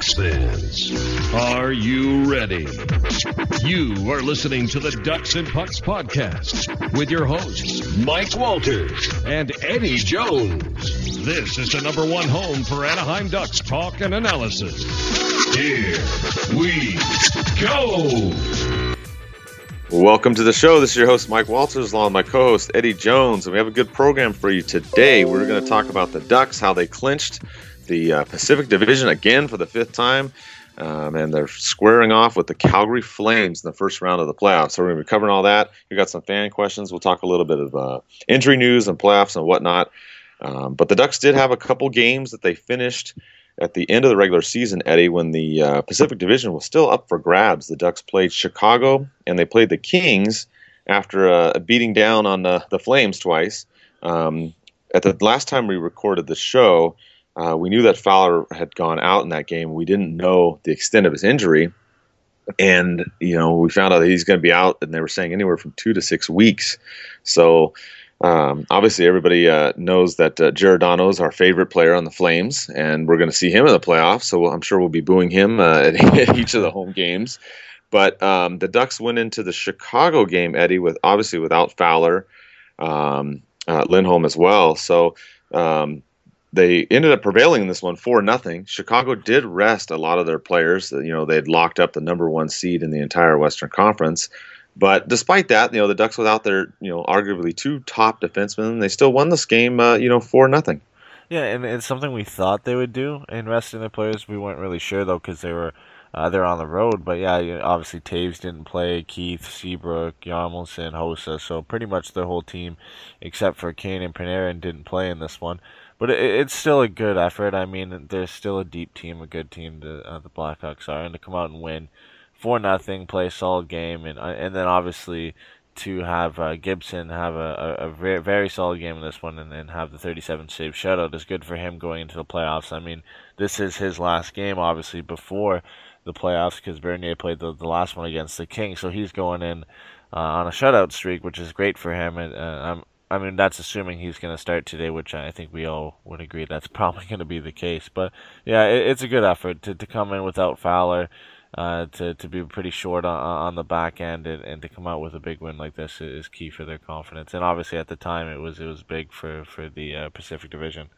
Ducks fans, are you ready? You are listening to the Ducks and Pucks podcast with your hosts, Mike Walters and Eddie Jones. This is the number one home for Anaheim Ducks talk and analysis. Here we go. Welcome to the show. This is your host, Mike Walters, along with my co host, Eddie Jones. And we have a good program for you today. We're going to talk about the Ducks, how they clinched the uh, Pacific Division again for the fifth time. Um, and they're squaring off with the Calgary Flames in the first round of the playoffs. So we're going to be covering all that. We got some fan questions. We'll talk a little bit of uh, injury news and playoffs and whatnot. Um, but the Ducks did have a couple games that they finished at the end of the regular season, Eddie, when the uh, Pacific Division was still up for grabs. The Ducks played Chicago and they played the Kings after uh, beating down on the, the Flames twice. Um, at the last time we recorded the show, uh, we knew that Fowler had gone out in that game. We didn't know the extent of his injury. And, you know, we found out that he's going to be out, and they were saying anywhere from two to six weeks. So, um, obviously, everybody uh, knows that uh, Giordano is our favorite player on the Flames, and we're going to see him in the playoffs. So I'm sure we'll be booing him uh, at each of the home games. But um, the Ducks went into the Chicago game, Eddie, with obviously without Fowler, um, uh, Lindholm as well. So um, they ended up prevailing in this one for nothing. Chicago did rest a lot of their players. You know, they had locked up the number one seed in the entire Western Conference. But despite that, you know, the Ducks without their, you know, arguably two top defensemen, they still won this game, uh, you know, for nothing. Yeah, and it's something we thought they would do in resting their players. We weren't really sure though because they were uh, they're on the road. But yeah, obviously Toews didn't play, Keith, Seabrook, Hjalmarsson, Hossa. So pretty much the whole team, except for Kane and Panarin, didn't play in this one but it, it's still a good effort. I mean, there's still a deep team, a good team. To, uh, the Blackhawks are, and to come out and win for nothing, play a solid game, and uh, and then obviously to have uh, Gibson have a, a, a, very, solid game in this one and, and have the 37 save shutout is good for him going into the playoffs. I mean, this is his last game, obviously, before the playoffs because Bernier played the, the last one against the Kings, so he's going in uh, on a shutout streak, which is great for him. And uh, I'm I mean, that's assuming he's going to start today, which I think we all would agree that's probably going to be the case. But yeah, it, it's a good effort to, to come in without Fowler, uh, to to be pretty short on, on the back end, and, and to come out with a big win like this is key for their confidence. And obviously, at the time, it was it was big for for the uh, Pacific Division.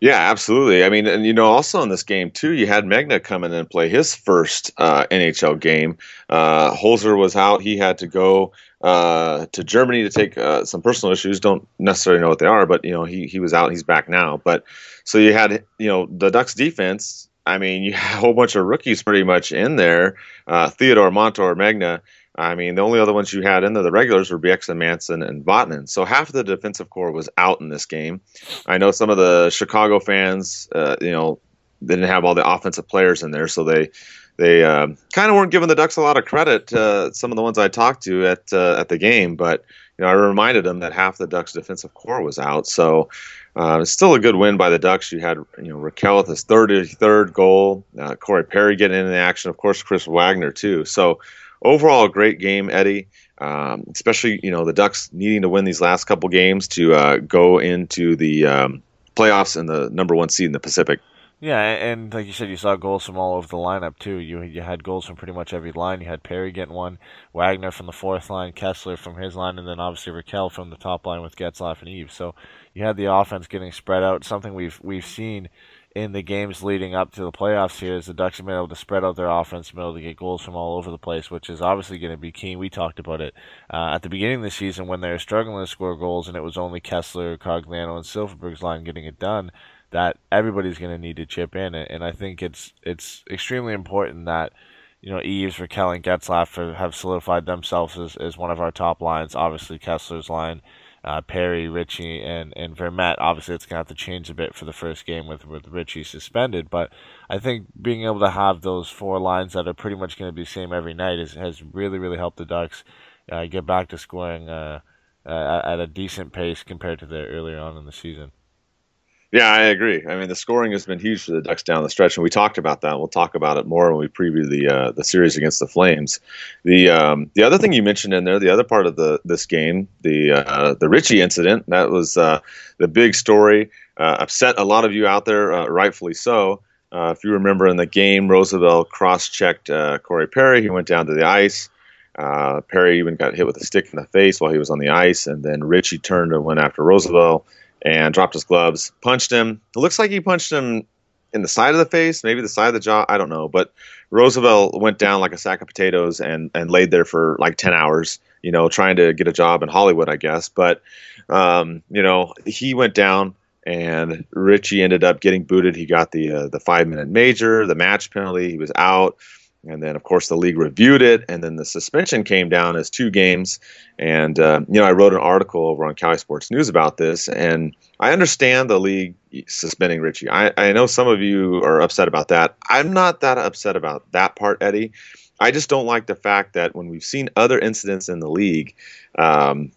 Yeah, absolutely. I mean, and you know, also in this game too, you had Megna come in and play his first uh, NHL game. Uh, Holzer was out; he had to go uh, to Germany to take uh, some personal issues. Don't necessarily know what they are, but you know, he he was out; he's back now. But so you had you know the Ducks defense. I mean, you had a whole bunch of rookies pretty much in there. Uh, Theodore, Montour, Megna. I mean, the only other ones you had in there, the regulars were Bieksa, Manson, and Vatanen. So half of the defensive core was out in this game. I know some of the Chicago fans, uh, you know, didn't have all the offensive players in there, so they they uh, kind of weren't giving the Ducks a lot of credit. Uh, some of the ones I talked to at uh, at the game, but you know, I reminded them that half the Ducks' defensive core was out. So uh, it's still a good win by the Ducks. You had you know Rakell with his third goal, uh, Corey Perry getting in the action, of course, Chris Wagner too. So overall, a great game, Eddie. Um, especially, you know, the Ducks needing to win these last couple games to uh, go into the um, playoffs and the number one seed in the Pacific. Yeah, and like you said, you saw goals from all over the lineup too. You you had goals from pretty much every line. You had Perry getting one, Wagner from the fourth line, Kesler from his line, and then obviously Rakell from the top line with Getzlaf and Eve. So you had the offense getting spread out. Something we've we've seen in the games leading up to the playoffs here is the Ducks have been able to spread out their offense, been able to get goals from all over the place, which is obviously going to be key. We talked about it uh, at the beginning of the season when they were struggling to score goals, and it was only Kesler, Cogliano, and Silfverberg's line getting it done. That everybody's going to need to chip in, and I think it's it's extremely important that you know Eaves, Rakell, and Getzlaf have solidified themselves as, as one of our top lines. Obviously, Kesler's line uh, Perry, Ritchie, and and Vermette. Obviously, it's gonna have to change a bit for the first game with with Ritchie suspended, but I think being able to have those four lines that are pretty much going to be the same every night is, has really really helped the Ducks uh, get back to scoring uh, uh at a decent pace compared to the earlier on in the season. Yeah, I agree. I mean, the scoring has been huge for the Ducks down the stretch, and we talked about that. We'll talk about it more when we preview the uh, the series against the Flames. The um, the other thing you mentioned in there, the other part of the this game, the uh, the Ritchie incident, that was uh, the big story. Uh, upset a lot of you out there, uh, rightfully so. Uh, if you remember in the game, Rozsival cross-checked Corey Perry. He went down to the ice. Perry even got hit with a stick in the face while he was on the ice, and then Ritchie turned and went after Rozsival and dropped his gloves, punched him. It looks like he punched him in the side of the face, maybe the side of the jaw. I don't know, but Rozsival went down like a sack of potatoes and and laid there for like ten hours. You know, trying to get a job in Hollywood, I guess. But um, you know, he went down and Ritchie ended up getting booted. He got the uh, the five minute major, the match penalty. He was out, and then of course the league reviewed it, and then the suspension came down as two games. And uh, you know, I wrote an article over on Cali Sports News about this, and I understand the league suspending Ritchie. I, I know some of you are upset about that. I'm not that upset about that part, Eddie. I just don't like the fact that when we've seen other incidents in the league, um,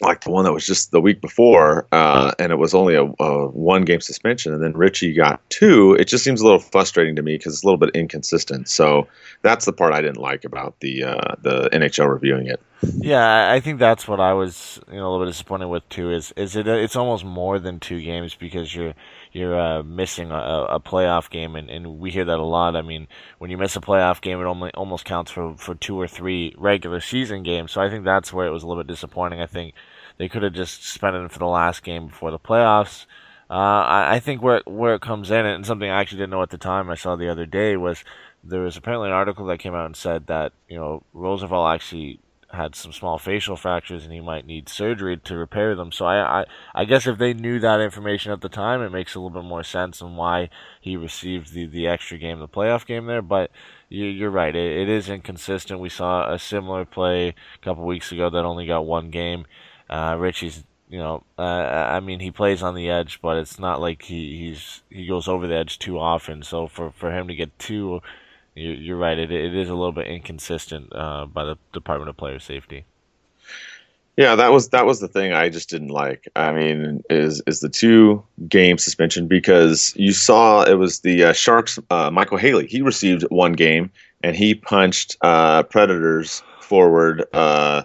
like the one that was just the week before, uh, and it was only a, a, one game suspension, and then Ritchie got two. It just seems a little frustrating to me because it's a little bit inconsistent. So that's the part I didn't like about the uh, the NHL reviewing it. Yeah, I think that's what I was you know a little bit disappointed with too. Is is it it's almost more than two games because you're you're uh, missing a, a playoff game, and, and we hear that a lot. I mean, when you miss a playoff game, it only almost counts for for two or three regular season games. So I think that's where it was a little bit disappointing. I think they could have just spent it for the last game before the playoffs. Uh, I, I think where where it comes in, and something I actually didn't know at the time, I saw the other day was there was apparently an article that came out and said that you know Rozsival actually had some small facial fractures and he might need surgery to repair them. So I, I, I guess if they knew that information at the time, it makes a little bit more sense on why he received the, the extra game, the playoff game there. But you, are right, it, it is inconsistent. We saw a similar play a couple weeks ago that only got one game. Uh, Ritchie's, you know, uh, I mean, he plays on the edge, but it's not like he, he's he goes over the edge too often. So for, for him to get two, you're right. It, it is a little bit inconsistent uh, by the Department of Player Safety. Yeah, that was that was the thing I just didn't like. I mean, is is the two game suspension because you saw it was the uh, Sharks. Uh, Micheal Haley he received one game and he punched uh, Predators forward. Uh,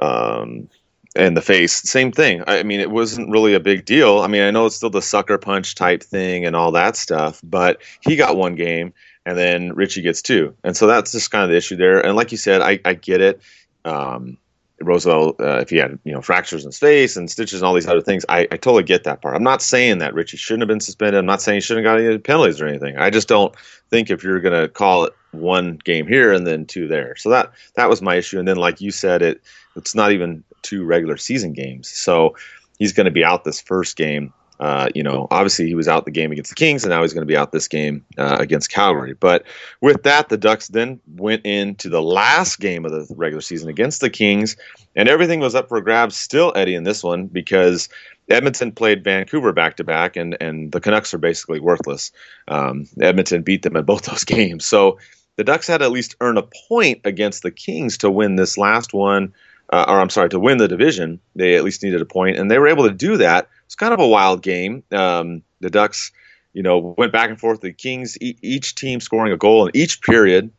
um, in the face. Same thing. I mean, it wasn't really a big deal. I mean, I know it's still the sucker punch type thing and all that stuff, but he got one game and then Ritchie gets two. And so that's just kind of the issue there. And like you said, I, I get it. Um, Rozsival, uh, if he had you know fractures in his face and stitches and all these other things, I, I totally get that part. I'm not saying that Ritchie shouldn't have been suspended. I'm not saying he shouldn't have got any penalties or anything. I just don't think if you're going to call it one game here and then two there. So that that was my issue. And then like you said, it it's not even two regular season games. So he's going to be out this first game. Uh, you know, obviously he was out the game against the Kings, and now he's going to be out this game uh, against Calgary. But with that, the Ducks then went into the last game of the regular season against the Kings, and everything was up for grabs still, Eddie, in this one because Edmonton played Vancouver back to back, and and the Canucks are basically worthless. Um, Edmonton beat them in both those games, so the Ducks had to at least earn a point against the Kings to win this last one uh, or I'm sorry, to win the division, they at least needed a point, and they were able to do that. It's kind of a wild game. Um, the Ducks, you know, went back and forth. The Kings, e- each team scoring a goal in each period.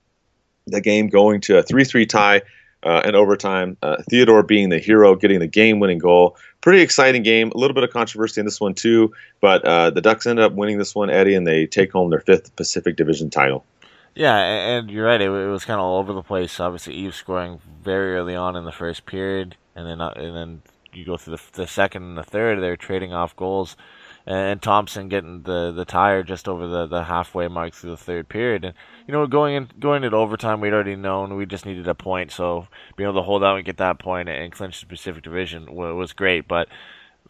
The game going to a three-three tie uh, in overtime. Uh, Theodore being the hero, getting the game-winning goal. Pretty exciting game. A little bit of controversy in this one too, but uh, the Ducks ended up winning this one, Eddie, and they take home their fifth Pacific Division title. Yeah, and you're right. It, was kind of all over the place. Obviously, Eve scoring very early on in the first period, and then uh, and then you go through the, the second and the third. They're trading off goals, and Thompson getting the, the tire just over the, the halfway mark through the third period. And you know, going in going into overtime, we'd already known we just needed a point. So being able to hold out and get that point and clinch the Pacific Division was great. But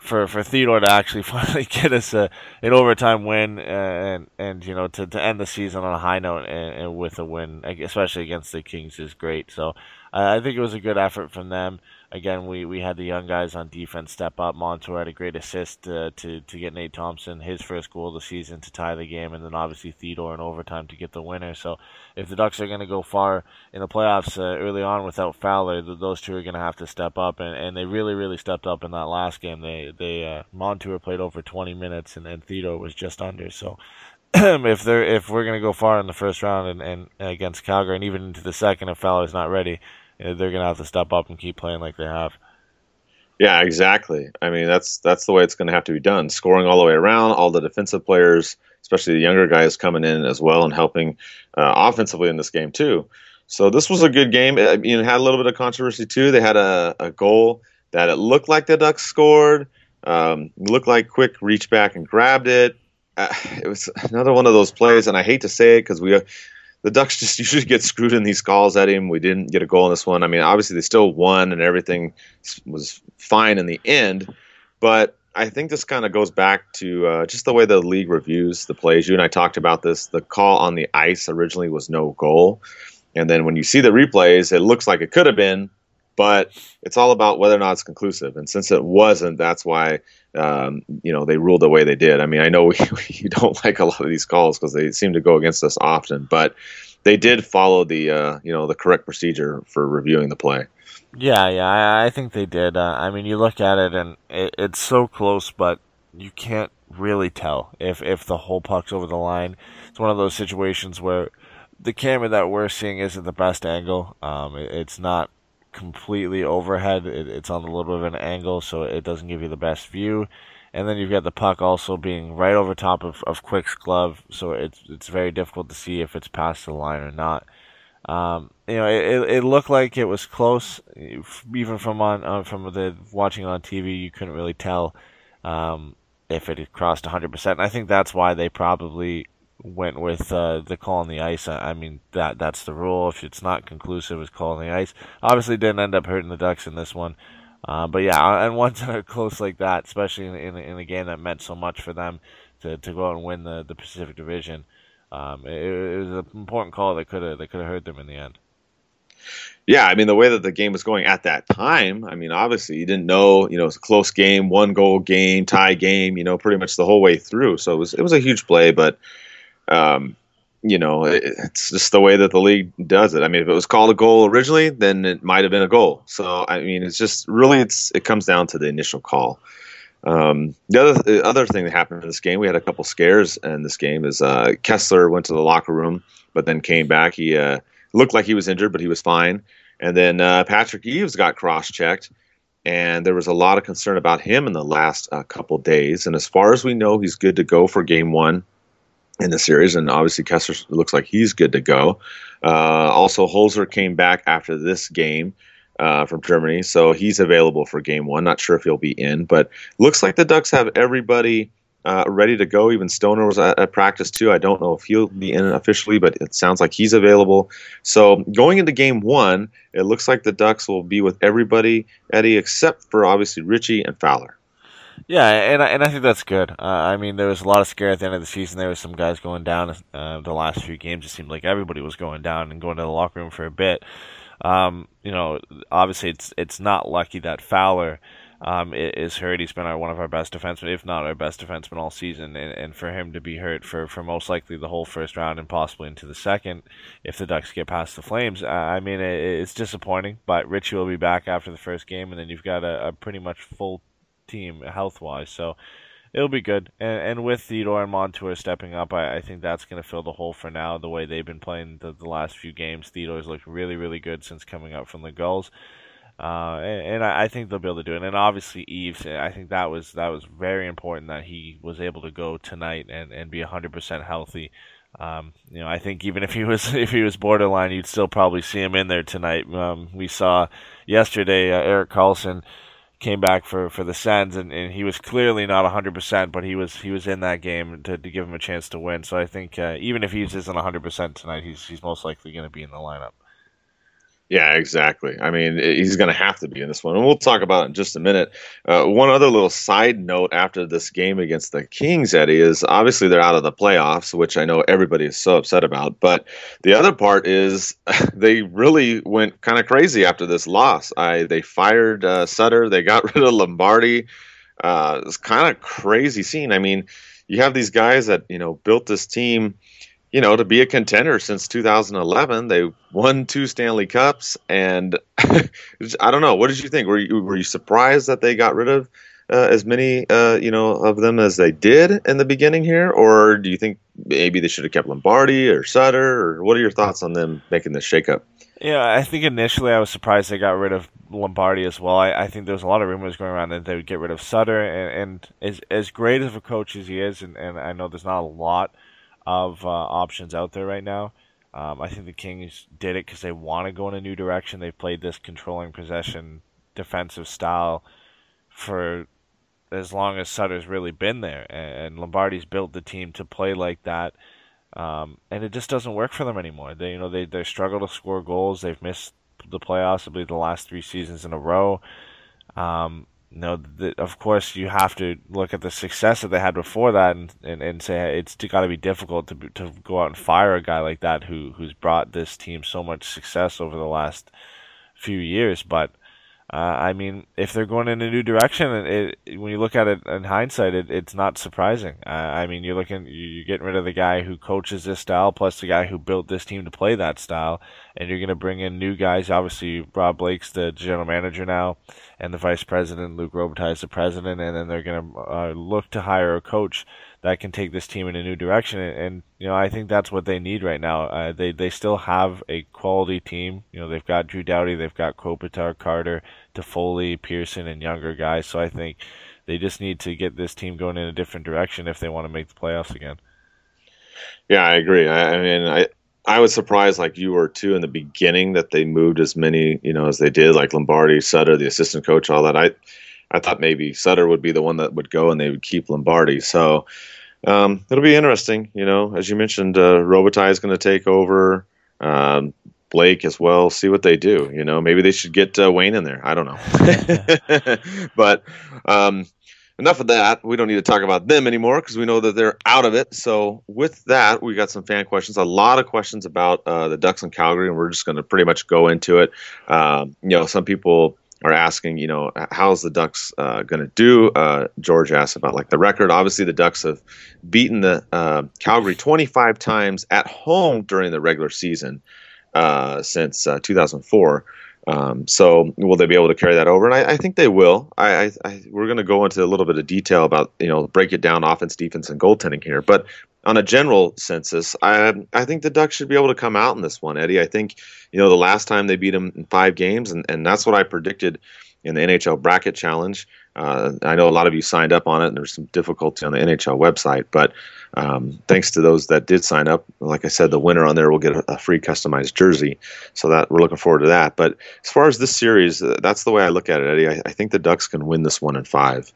for for Theodore to actually finally get us a an overtime win uh, and and you know to, to end the season on a high note and, and with a win, especially against the Kings, is great. So uh, I think it was a good effort from them again, we, we had the young guys on defense step up. Montour had a great assist uh, to to get Nate Thompson his first goal of the season to tie the game, and then obviously Theodore in overtime to get the winner. So if the Ducks are going to go far in the playoffs uh, early on without Fowler, those two are going to have to step up, and, and they really really stepped up in that last game. They they uh, Montour played over 20 minutes, and, and Theodore was just under. So if they're if we're going to go far in the first round and, and against Calgary, and even into the second, if Fowler's not ready they're going to have to step up and keep playing like they have. Yeah, exactly. I mean, that's that's the way it's going to have to be done. Scoring all the way around, all the defensive players, especially the younger guys, coming in as well and helping uh, offensively in this game too. So this was a good game. It, it had a little bit of controversy too. They had a, a goal that it looked like the Ducks scored. Um, looked like Quick reach back and grabbed it. Uh, it was another one of those plays, and I hate to say it because we the Ducks just usually get screwed in these calls at him. We didn't get a goal in this one. I mean, obviously they still won and everything was fine in the end, but I think this kind of goes back to uh, just the way the league reviews the plays. You and I talked about this. The call on the ice originally was no goal, and then when you see the replays, it looks like it could have been, but it's all about whether or not it's conclusive. And since it wasn't, that's why um, you know they ruled the way they did. I mean, I know we, we don't like a lot of these calls because they seem to go against us often, but they did follow the uh, you know the correct procedure for reviewing the play. Yeah, yeah, I, I think they did. Uh, I mean, you look at it and it, it's so close, but you can't really tell if if the whole puck's over the line. It's one of those situations where the camera that we're seeing isn't the best angle. Um, it, it's not completely overhead. It, it's on a little bit of an angle, so it doesn't give you the best view. And then you've got the puck also being right over top of, of Quick's glove, so it's it's very difficult to see if it's past the line or not. Um, you know, it, it looked like it was close, even from on uh, from the watching on TV, you couldn't really tell um, if it had crossed 100%. And I think that's why they probably went with uh, the call on the ice. I, mean that that's the rule. If it's not conclusive, it's call on the ice. Obviously, didn't end up hurting the Ducks in this one. Uh, but yeah, and ones that are close like that, especially in, in, in, a game that meant so much for them to, to go out and win the, the Pacific Division, um, it, it, was an important call that could have that could have hurt them in the end. Yeah, I mean the way that the game was going at that time. I mean, obviously you didn't know, you know, it's a close game, one goal game, tie game, you know, pretty much the whole way through. So it was it was a huge play, but um, you know, it, it's just the way that the league does it. I mean, if it was called a goal originally, then it might have been a goal. So I mean, it's just really it's it comes down to the initial call. Um, the other the other thing that happened in this game, we had a couple scares in this game. Is uh, Kesler went to the locker room, but then came back. He uh, looked like he was injured, but he was fine. And then uh, Patrick Eaves got cross checked, and there was a lot of concern about him in the last uh, couple days. And as far as we know, he's good to go for game one in the series, and obviously Kesler looks like he's good to go. Uh, also, Holzer came back after this game uh, from Germany, so he's available for game one. Not sure if he'll be in, but looks like the Ducks have everybody uh, ready to go. Even Stoner was at, at, practice too. I don't know if he'll be in officially, but it sounds like he's available. So going into game one, it looks like the Ducks will be with everybody, Eddie, except for obviously Ritchie and Fowler. Yeah, and I, and I think that's good. Uh, I mean, there was a lot of scare at the end of the season. There was some guys going down. Uh, the last few games, it seemed like everybody was going down and going to the locker room for a bit. Um, you know, obviously, it's it's not lucky that Fowler um, is hurt. He's been our, one of our best defensemen, if not our best defenseman all season. And, and for him to be hurt for, for most likely the whole first round and possibly into the second, if the Ducks get past the Flames, uh, I mean, it, it's disappointing. But Ritchie will be back after the first game, and then you've got a, a pretty much full team health wise. So it'll be good. And, and with Theodore and Montour stepping up, I, I think that's going to fill the hole for now. The way they've been playing the, the last few games, Theodore's looked really, really good since coming up from the Gulls. Uh, and, and I, think they'll be able to do it. And obviously, Eaves, I think that was that was very important that he was able to go tonight and, and be 100% healthy. Um, you know, I think even if he was if he was borderline, you'd still probably see him in there tonight. Um, we saw yesterday uh, Erik Karlsson came back for, for the Sens, and, and he was clearly not 100%, but he was he was in that game to, to give him a chance to win. So I think uh, even if he isn't 100% tonight, he's he's most likely going to be in the lineup. Yeah, exactly. I mean, he's going to have to be in this one. And we'll talk about it in just a minute. Uh, one other little side note after this game against the Kings, Eddie, is obviously they're out of the playoffs, which I know everybody is so upset about. But the other part is they really went kind of crazy after this loss. I They fired uh, Sutter, they got rid of Lombardi. Uh, it's kind of crazy scene. I mean, you have these guys that, you know, built this team – you know, to be a contender since 2011. They won two Stanley Cups, and I don't know. What did you think? Were you were you surprised that they got rid of uh, as many, uh, you know, of them as they did in the beginning here, or do you think maybe they should have kept Lombardi or Sutter? Or what are your thoughts on them making this shakeup? Yeah, I think initially I was surprised they got rid of Lombardi as well. I, I think there was a lot of rumors going around that they would get rid of Sutter, and, and as as great of a coach as he is, and, and I know there's not a lot of uh, options out there right now. Um, I think the Kings did it because they want to go in a new direction. They've played this controlling possession defensive style for as long as Sutter's really been there, and Lombardi's built the team to play like that. Um, and it just doesn't work for them anymore. They, you know, they they struggle to score goals. They've missed the playoffs, I believe, the last three seasons in a row. Um, you know, the, of course, you have to look at the success that they had before that, and, and, and say it's got to be difficult to to go out and fire a guy like that who who's brought this team so much success over the last few years. But uh, I mean, if they're going in a new direction, it, it, when you look at it in hindsight, it, it's not surprising. Uh, I mean, you're looking, you're getting rid of the guy who coaches this style, plus the guy who built this team to play that style, and you're going to bring in new guys. Obviously, Rob Blake's the general manager now, and the vice president, Luc Robitaille is the president, and then they're going to uh, look to hire a coach that can take this team in a new direction. And, and you know, I think that's what they need right now. Uh, they they still have a quality team. You know, they've got Drew Doughty, they've got Kopitar, Carter, Toffoli, Pearson, and younger guys. So I think they just need to get this team going in a different direction if they want to make the playoffs again. Yeah, I agree. I, I mean, I I was surprised, like you were too, in the beginning that they moved as many, you know, as they did, like Lombardi, Sutter, the assistant coach, all that. I I thought maybe Sutter would be the one that would go and they would keep Lombardi. So um, it'll be interesting. You know, as you mentioned, uh, Robitaille is going to take over. Um, Blake as well. See what they do. You know, maybe they should get uh, Wayne in there. I don't know. but um, enough of that. We don't need to talk about them anymore because we know that they're out of it. So with that, we got some fan questions. A lot of questions about uh, the Ducks in Calgary, and we're just going to pretty much go into it. Um, you know, some people are asking, you know, how's the Ducks uh, going to do? Uh, George asked about like the record. Obviously, the Ducks have beaten the uh, Calgary 25 times at home during the regular season uh, since uh, 2004. Um, so will they be able to carry that over? And I, I think they will. I, I, we're going to go into a little bit of detail about you know break it down offense, defense, and goaltending here. But on a general census, I I think the Ducks should be able to come out in this one, Eddie. I think you know the last time they beat them in five games, and, and that's what I predicted in the NHL bracket challenge. Uh, I know a lot of you signed up on it, and there's some difficulty on the NHL website, but um, thanks to those that did sign up, like I said, the winner on there will get a, a, free customized jersey. So that we're looking forward to that. But as far as this series, uh, that's the way I look at it, Eddie. I, I think the Ducks can win this one in five.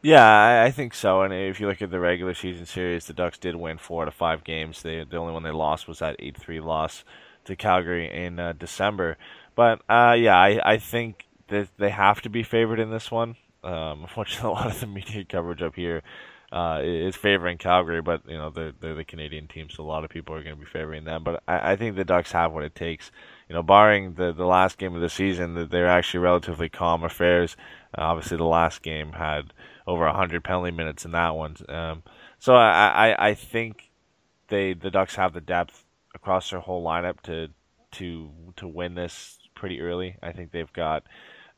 Yeah, I, I think so. And if you look at the regular season series, the Ducks did win four out of five games. They, the only one they lost was that eight three loss to Calgary in uh, December. But uh, yeah, I, I think that they have to be favored in this one. Um, unfortunately, a lot of the media coverage up here uh, is favoring Calgary, but you know they're, they're the Canadian team, so a lot of people are going to be favoring them. But I, I think the Ducks have what it takes. You know, barring the the last game of the season, that they're actually relatively calm affairs. Uh, obviously, the last game had over 100 penalty minutes in that one. Um, so I, I, I think they the Ducks have the depth across their whole lineup to to to win this pretty early. I think they've got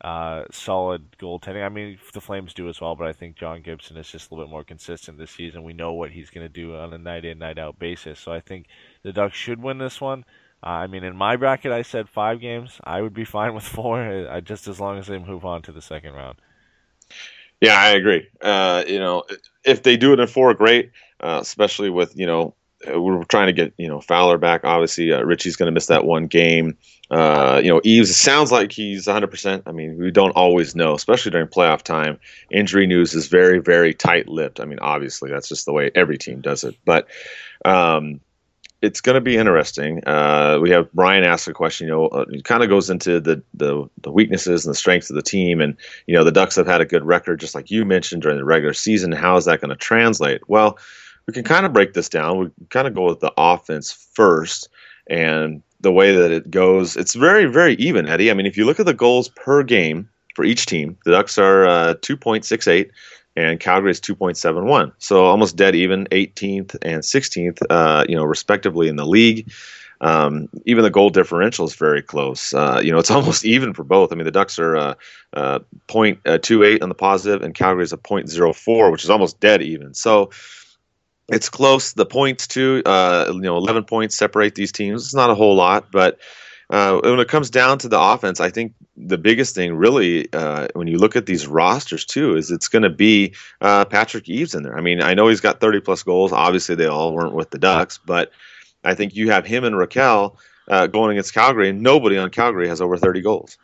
uh, solid goaltending. I mean, the Flames do as well, but I think John Gibson is just a little bit more consistent this season. We know what he's going to do on a night in, night out basis. So I think the Ducks should win this one. Uh, I mean, in my bracket, I said five games. I would be fine with four, uh, just as long as they move on to the second round. Yeah, I agree. Uh, you know, if they do it in four, great. Uh, especially with you know we're trying to get you know Fowler back. Obviously, uh, Ritchie's going to miss that one game. Uh, you know, Eaves sounds like he's 100. percent I mean, we don't always know, especially during playoff time. Injury news is very, very tight-lipped. I mean, obviously, that's just the way every team does it. But um, it's going to be interesting. Uh, we have Brian ask a question. You know, uh, it kind of goes into the, the, the weaknesses and the strengths of the team, and you know, the Ducks have had a good record, just like you mentioned during the regular season. How is that going to translate? Well we can kind of break this down. We kind of go with the offense first, and the way that it goes, it's very, very even, Eddie. I mean, if you look at the goals per game for each team, the Ducks are uh, 2.68 and Calgary is 2.71. So almost dead even, 18th and 16th, uh, you know, respectively in the league. Um, even the goal differential is very close. Uh, you know, it's almost even for both. I mean, the Ducks are uh, uh, 0.28 on the positive, and Calgary is a 0.04, which is almost dead even. So it's close. The points too, uh, you know, 11 points separate these teams. It's not a whole lot, but uh, when it comes down to the offense, I think the biggest thing, really, uh, when you look at these rosters too, is it's going to be uh, Patrick Eaves in there. I mean, I know he's got 30 plus goals. Obviously, they all weren't with the Ducks, but I think you have him and Rakell uh, going against Calgary, and nobody on Calgary has over 30 goals.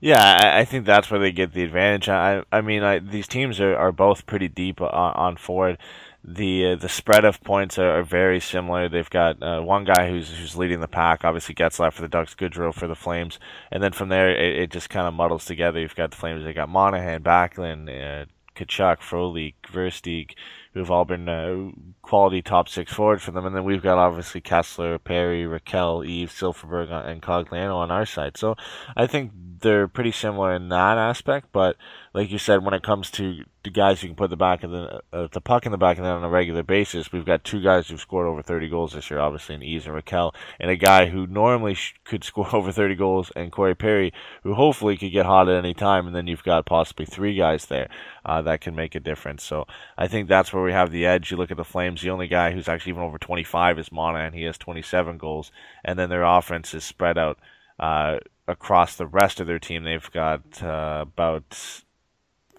Yeah, I, think that's where they get the advantage. I, I mean, I, these teams are, are both pretty deep on, on forward the uh, the spread of points are, are very similar. They've got uh, one guy who's who's leading the pack. Obviously, Getzlaf for the Ducks, Gaudreau for the Flames, and then from there it, it just kind of muddles together. You've got the Flames. They got Monahan, Backlund, uh, Tkachuk, Frolik, Versteeg, who've all been uh, quality top six forward for them. And then we've got obviously Kesler, Perry, Rakell, Eve, Silfverberg, and Cogliano on our side. So I think they're pretty similar in that aspect. But like you said, when it comes to the guys who can put the back of the uh, the puck in the back of the net on a regular basis, we've got two guys who've scored over 30 goals this year, obviously in Eaves and Rakell, and a guy who normally sh- could score over 30 goals, and Corey Perry, who hopefully could get hot at any time. And then you've got possibly three guys there uh, that can make a difference. So I think that's where we have the edge. You look at the Flames, the only guy who's actually even over 25 is Mana, and he has 27 goals. And then their offense is spread out uh, across the rest of their team. They've got uh, about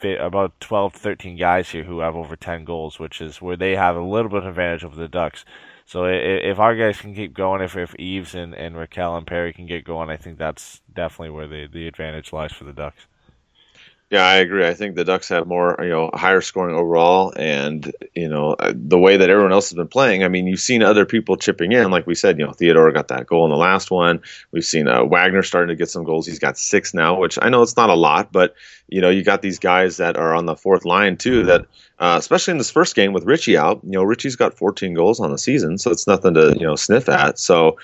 about 12, 13 guys here who have over 10 goals, which is where they have a little bit of advantage over the Ducks. So if our guys can keep going, if, if Eaves and, and Rakell and Perry can get going, I think that's definitely where the, the advantage lies for the Ducks. Yeah, I agree. I think the Ducks have more, you know, higher scoring overall, and you know uh, the way that everyone else has been playing. I mean, you've seen other people chipping in, like we said. You know, Theodore got that goal in the last one. We've seen uh, Wagner starting to get some goals. He's got six now, which I know it's not a lot, but you know, you got these guys that are on the fourth line too. That uh, especially in this first game with Ritchie out, you know, Ritchie's got 14 goals on the season, so it's nothing to you know sniff at. So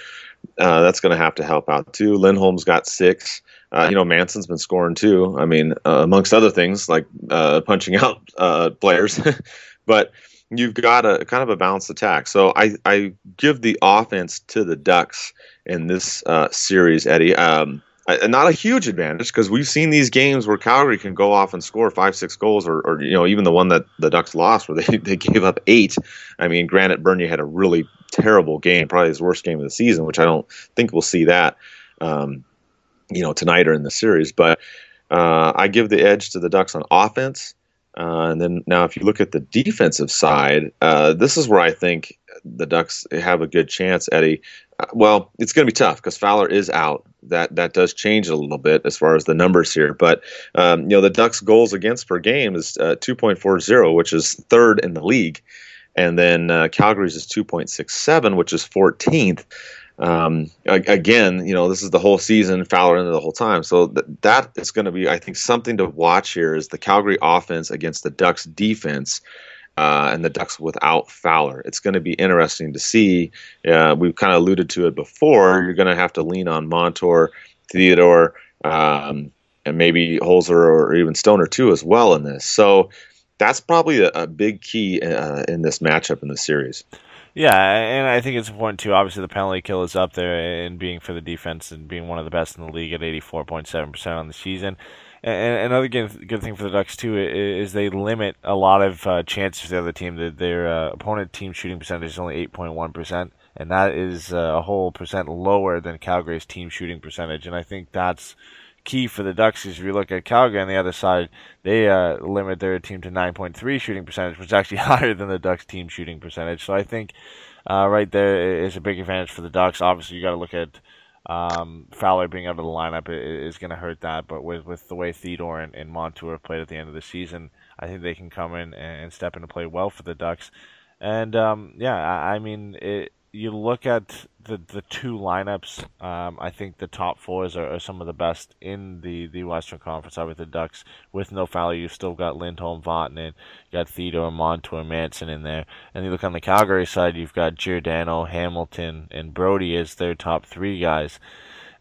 uh, that's going to have to help out too. Lindholm's got six. Uh, you know, Manson's been scoring too. I mean, uh, amongst other things like uh, punching out uh, players, but you've got a kind of a balanced attack. So I, I give the offense to the Ducks in this uh, series, Eddie. Um, not a huge advantage because we've seen these games where Calgary can go off and score five, six goals, or, or you know, even the one that the Ducks lost where they, they gave up eight. I mean, granted, Bernier had a really terrible game, probably his worst game of the season, which I don't think we'll see that. Um, you know, tonight or in the series. But uh, I give the edge to the Ducks on offense. Uh, and then now, if you look at the defensive side, uh, this is where I think the Ducks have a good chance, Eddie. Uh, well, it's going to be tough because Fowler is out. That that does change a little bit as far as the numbers here. But um, you know, the Ducks' goals against per game is uh, 2.40, which is third in the league, and then uh, Calgary's is 2.67, which is 14th um, again, you know, this is the whole season, Fowler in the whole time. So th- that is going to be, I think, something to watch here is the Calgary offense against the Ducks defense. Uh, and the Ducks without Fowler. It's going to be interesting to see. Uh, we've kind of alluded to it before. You're going to have to lean on Montour, Theodore, um, and maybe Holzer or even Stoner too as well in this. So that's probably a, a big key uh, in this matchup in the series. Yeah, and I think it's important too. Obviously, the penalty kill is up there and being for the defense and being one of the best in the league at eighty four point seven percent on the season. And another good, good thing for the Ducks too is they limit a lot of uh, chances for the other team. That their uh, opponent team shooting percentage is only eight point one percent, and that is uh, a whole percent lower than Calgary's team shooting percentage. And I think that's key for the Ducks is if you look at Calgary on the other side, they uh, limit their team to 9.3 shooting percentage, which is actually higher than the Ducks team shooting percentage. So I think uh, right there is a big advantage for the Ducks. Obviously, you got to look at um, Fowler being out of the lineup is going to hurt that, but with with the way Theodore and, and Montour have played at the end of the season, I think they can come in and step into play well for the Ducks. And um, yeah, I, I mean it you look at the the two lineups, um, I think the top fours are, are, some of the best in the, the Western Conference. Obviously, the Ducks with no Fowler, you've still got Lindholm, Vatanen, you got Theodore, Montour, Manson in there. And you look on the Calgary side, you've got Giordano, Hamilton, and Brodie as their top three guys.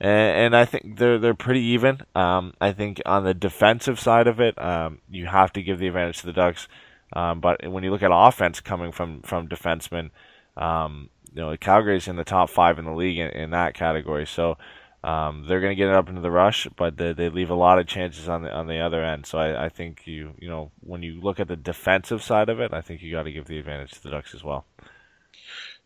And, and I think they're they're pretty even. Um, I think on the defensive side of it, um, you have to give the advantage to the Ducks. Um, but when you look at offense coming from from defensemen, um, you know, Calgary's in the top five in the league in, in that category. So um, they're going to get it up into the rush, but they, they leave a lot of chances on the on the other end. So I, I think you you know when you look at the defensive side of it, I think you got to give the advantage to the Ducks as well.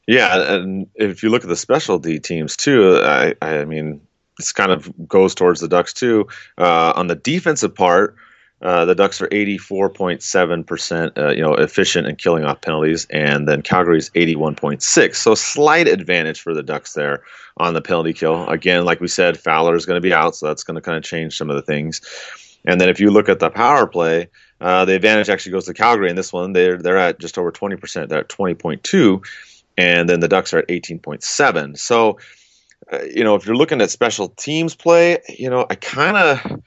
Yeah, and if you look at the specialty teams too, I I mean this kind of goes towards the Ducks too. Uh, on the defensive part, uh, the Ducks are 84.7%, uh, you know, efficient in killing off penalties, and then Calgary's 81.6. So slight advantage for the Ducks there on the penalty kill. Again, like we said, Fowler is going to be out, so that's going to kind of change some of the things. And then if you look at the power play, uh, the advantage actually goes to Calgary in this one. They're they're at just over 20%. They're at 20.2, and then the Ducks are at 18.7. So, uh, you know, if you're looking at special teams play, you know, I kind of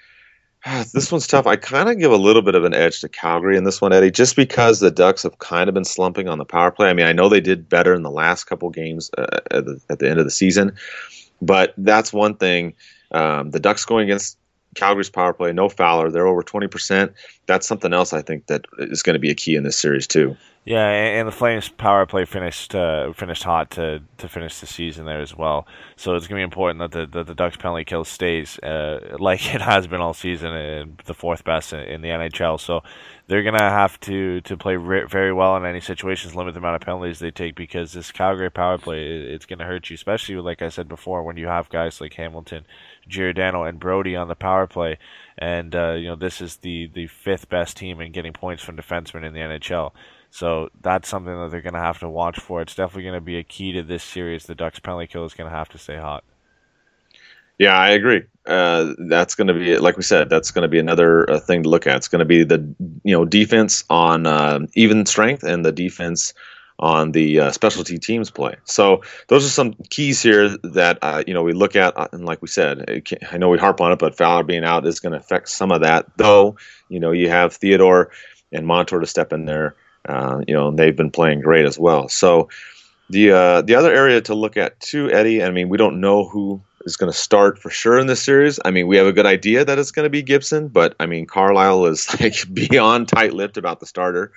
this one's tough. I kind of give a little bit of an edge to Calgary in this one, Eddie, just because the Ducks have kind of been slumping on the power play. I mean, I know they did better in the last couple games uh, at, the, at, the, end of the season, but that's one thing. Um, the Ducks going against Calgary's power play, no Fowler, they're over 20%. That's something else I think that is going to be a key in this series, too. Yeah, and the Flames power play finished uh, finished hot to, to finish the season there as well. So it's gonna be important that the that the Ducks penalty kill stays uh, like it has been all season, and the fourth best in, in, the NHL. So they're gonna have to to play re- very well in any situations, limit the amount of penalties they take because this Calgary power play it's gonna hurt you, especially like I said before when you have guys like Hamilton, Giordano, and Brodie on the power play, and uh, you know this is the the fifth best team in getting points from defensemen in the NHL. So that's something that they're going to have to watch for. It's definitely going to be a key to this series. The Ducks penalty kill is going to have to stay hot. Yeah, I agree. Uh, that's going to be, like we said, that's going to be another uh, thing to look at. It's going to be the you know defense on uh, even strength and the defense on the uh, specialty teams play. So those are some keys here that uh, you know we look at, uh, and like we said, I know we harp on it, but Fowler being out is going to affect some of that. Though you know you have Theodore and Montour to step in there uh, you know, they've been playing great as well. So the uh, the other area to look at too, Eddie. I mean, we don't know who is going to start for sure in this series. I mean, we have a good idea that it's going to be Gibson, but I mean, Carlyle is like beyond tight-lipped about the starter.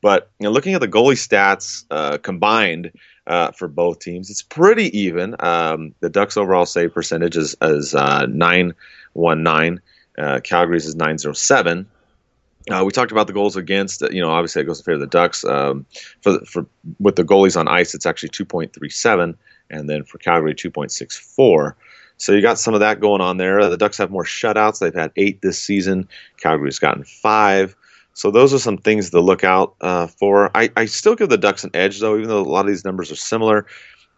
But you know, looking at the goalie stats uh, combined uh, for both teams, it's pretty even. Um, the Ducks' overall save percentage is, is uh, 919. Uh, Calgary's is 907. Uh, we talked about the goals against. You know, obviously it goes in favor of the Ducks. Um, for for with the goalies on ice, it's actually 2.37, and then for Calgary 2.64. So you got some of that going on there. The Ducks have more shutouts. They've had eight this season. Calgary's gotten five. So those are some things to look out uh, for. I, I still give the Ducks an edge though, even though a lot of these numbers are similar.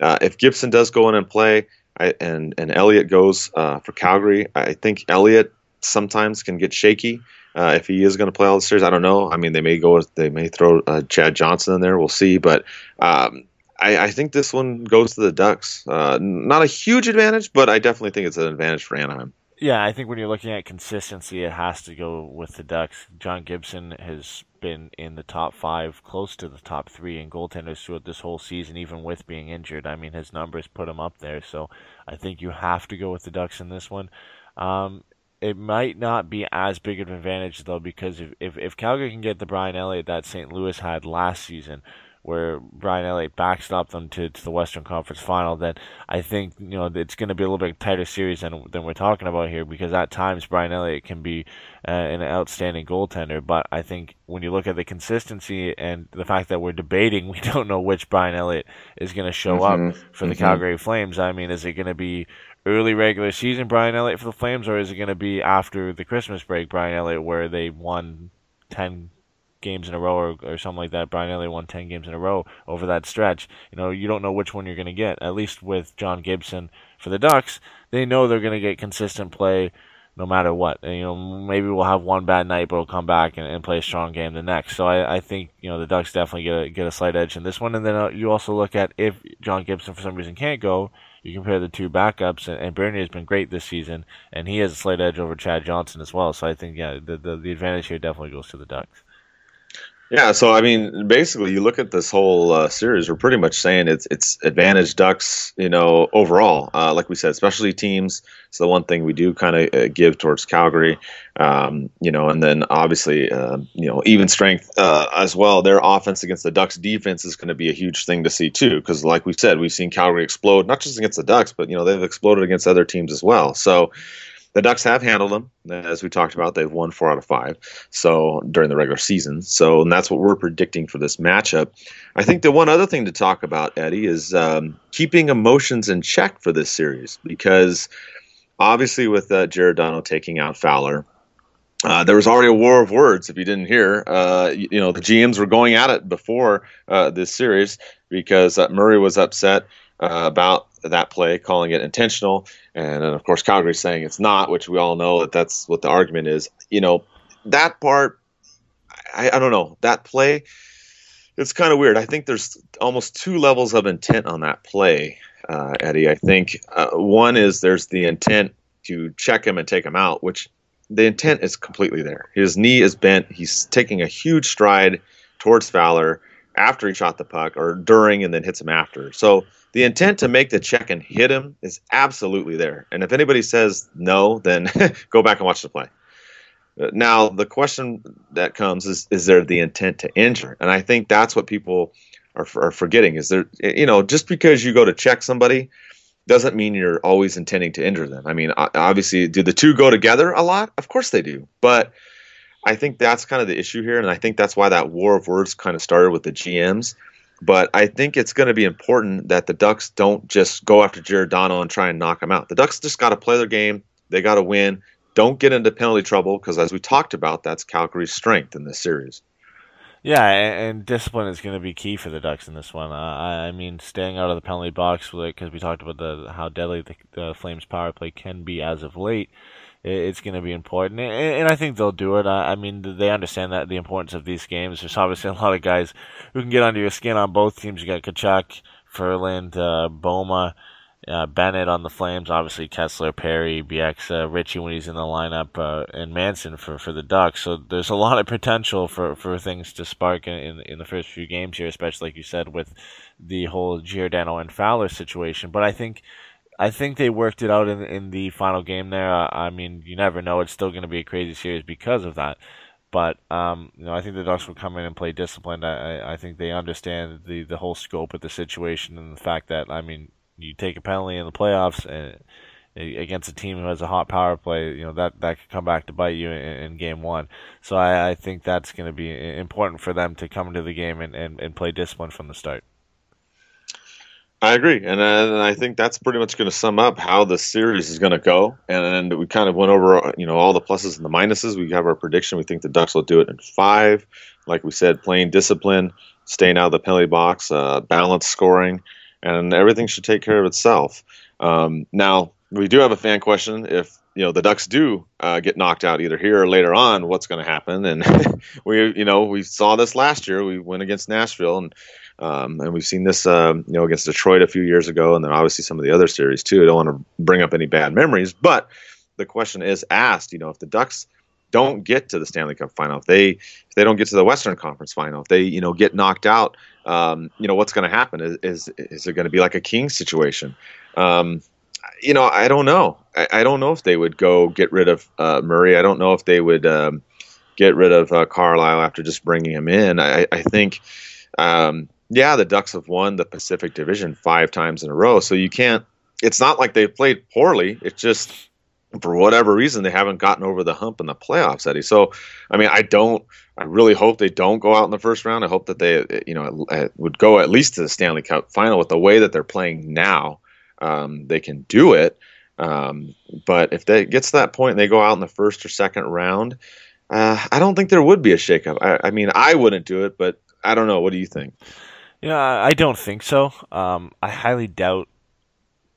Uh, if Gibson does go in and play, I, and and Elliott goes uh, for Calgary, I think Elliott sometimes can get shaky. Uh, if he is going to play all the series, I don't know. I mean, they may go, they may throw uh, Chad Johnson in there. We'll see. But um, I, I, think this one goes to the Ducks. Uh, not a huge advantage, but I definitely think it's an advantage for Anaheim. Yeah, I think when you're looking at consistency, it has to go with the Ducks. John Gibson has been in the top five, close to the top three in goaltenders throughout this whole season, even with being injured. I mean, his numbers put him up there. So I think you have to go with the Ducks in this one. Um, it might not be as big of an advantage though because if, if, if Calgary can get the Brian Elliott that St. Louis had last season, where Brian Elliott backstopped them to, to the Western Conference Final, then I think you know it's going to be a little bit tighter series than than we're talking about here because at times Brian Elliott can be uh, an outstanding goaltender, but I think when you look at the consistency and the fact that we're debating, we don't know which Brian Elliott is going to show mm-hmm. up for the mm-hmm. Calgary Flames. I mean, is it going to be early regular season Brian Elliott for the Flames, or is it going to be after the Christmas break Brian Elliott, where they won ten games in a row or, or something like that? Brian Elliott won ten games in a row over that stretch. You know, you don't know which one you're going to get. At least with John Gibson for the Ducks, they know they're going to get consistent play no matter what. And, you know, maybe we'll have one bad night, but we'll come back and, and play a strong game the next. So I, I think you know the Ducks definitely get a get a slight edge in this one. And then uh, you also look at if John Gibson for some reason can't go, you compare the two backups, and, and Bernier has been great this season, and he has a slight edge over Chad Johnson as well. So I think, yeah, the, the, the advantage here definitely goes to the Ducks. Yeah, so I mean, basically, you look at this whole uh, series. We're pretty much saying it's it's advantage Ducks, you know, overall. Uh, like we said, specialty teams is the one thing we do kind of uh, give towards Calgary, um, you know, and then obviously, uh, you know, even strength uh, as well. Their offense against the Ducks defense is going to be a huge thing to see too, because like we said, we've seen Calgary explode not just against the Ducks, but you know they've exploded against other teams as well. So the Ducks have handled them, as we talked about. They've won four out of five, so during the regular season. So, and that's what we're predicting for this matchup. I think the one other thing to talk about, Eddie, is um, keeping emotions in check for this series because obviously with uh, Giordano taking out Fowler. Uh, there was already a war of words. If you didn't hear, uh, you, you, know the GMs were going at it before uh, this series because uh, Murray was upset uh, about that play, calling it intentional, and then of course Calgary saying it's not, which we all know that that's what the argument is. You know, that part, I, I don't know that play. It's kind of weird. I think there's almost two levels of intent on that play, uh, Eddie. I think uh, one is there's the intent to check him and take him out, which the intent is completely there. His knee is bent. He's taking a huge stride towards Fowler after he shot the puck, or during and then hits him after. So the intent to make the check and hit him is absolutely there. And if anybody says no, then go back and watch the play. Uh, now, the question that comes is is there the intent to injure? And I think that's what people are, are forgetting is there, you know, just because you go to check somebody doesn't mean you're always intending to injure them. I mean, obviously, do the two go together a lot? Of course they do. But I think that's kind of the issue here. And I think that's why that war of words kind of started with the GMs but I think it's going to be important that the Ducks don't just go after Jared Giordano and try and knock him out. The Ducks just got to play their game. They got to win. Don't get into penalty trouble because, as we talked about, that's Calgary's strength in this series. Yeah, and, discipline is going to be key for the Ducks in this one. I, mean, staying out of the penalty box because we talked about the how deadly the, the Flames power play can be as of late it's going to be important, and, I think they'll do it. I, mean, they understand that the importance of these games. There's obviously a lot of guys who can get under your skin on both teams. You got Tkachuk, Ferland, uh, Bouma, uh, Bennett on the Flames, obviously Kesler, Perry, Bieksa, Ritchie when he's in the lineup, uh, and Manson for, for the Ducks. So there's a lot of potential for, for things to spark in, in the first few games here, especially like you said with the whole Giordano and Fowler situation. But I think I think they worked it out in in the final game there. I mean, you never know; it's still going to be a crazy series because of that. But um, you know, I think the Ducks will come in and play disciplined. I, I think they understand the the whole scope of the situation and the fact that I mean, you take a penalty in the playoffs and against a team who has a hot power play, you know that that could come back to bite you in, in game one. So I, I think that's going to be important for them to come into the game and, and, and play discipline from the start. I agree, and, uh, and I think that's pretty much going to sum up how the series is going to go. And, and we kind of went over, you know, all the pluses and the minuses. We have our prediction. We think the Ducks will do it in five. Like we said, playing discipline, staying out of the penalty box, uh, balanced scoring, and everything should take care of itself. Um, now we do have a fan question. If you know the Ducks do uh, get knocked out either here or later on, what's going to happen? And we, you know, we saw this last year. We went against Nashville and um, and we've seen this, um, you know, against Detroit a few years ago, and then obviously some of the other series too. I don't want to bring up any bad memories, but the question is asked. You know, if the Ducks don't get to the Stanley Cup final, if they if they don't get to the Western Conference final, if they you know get knocked out, um, you know what's going to happen? Is is, is it going to be like a King situation? Um, you know, I don't know. I, I, don't know if they would go get rid of uh, Murray. I don't know if they would um, get rid of uh, Carlyle after just bringing him in. I, I think um, yeah, the Ducks have won the Pacific Division five times in a row. So you can't. It's not like they've played poorly. It's just for whatever reason they haven't gotten over the hump in the playoffs, Eddie. So, I mean, I don't. I really hope they don't go out in the first round. I hope that they, you know, would go at least to the Stanley Cup final with the way that they're playing now. Um, they can do it. Um, but if they gets to that point and they go out in the first or second round, uh, I don't think there would be a shakeup. I, I mean, I wouldn't do it, but I don't know. What do you think? Know, I don't think so. Um, I highly doubt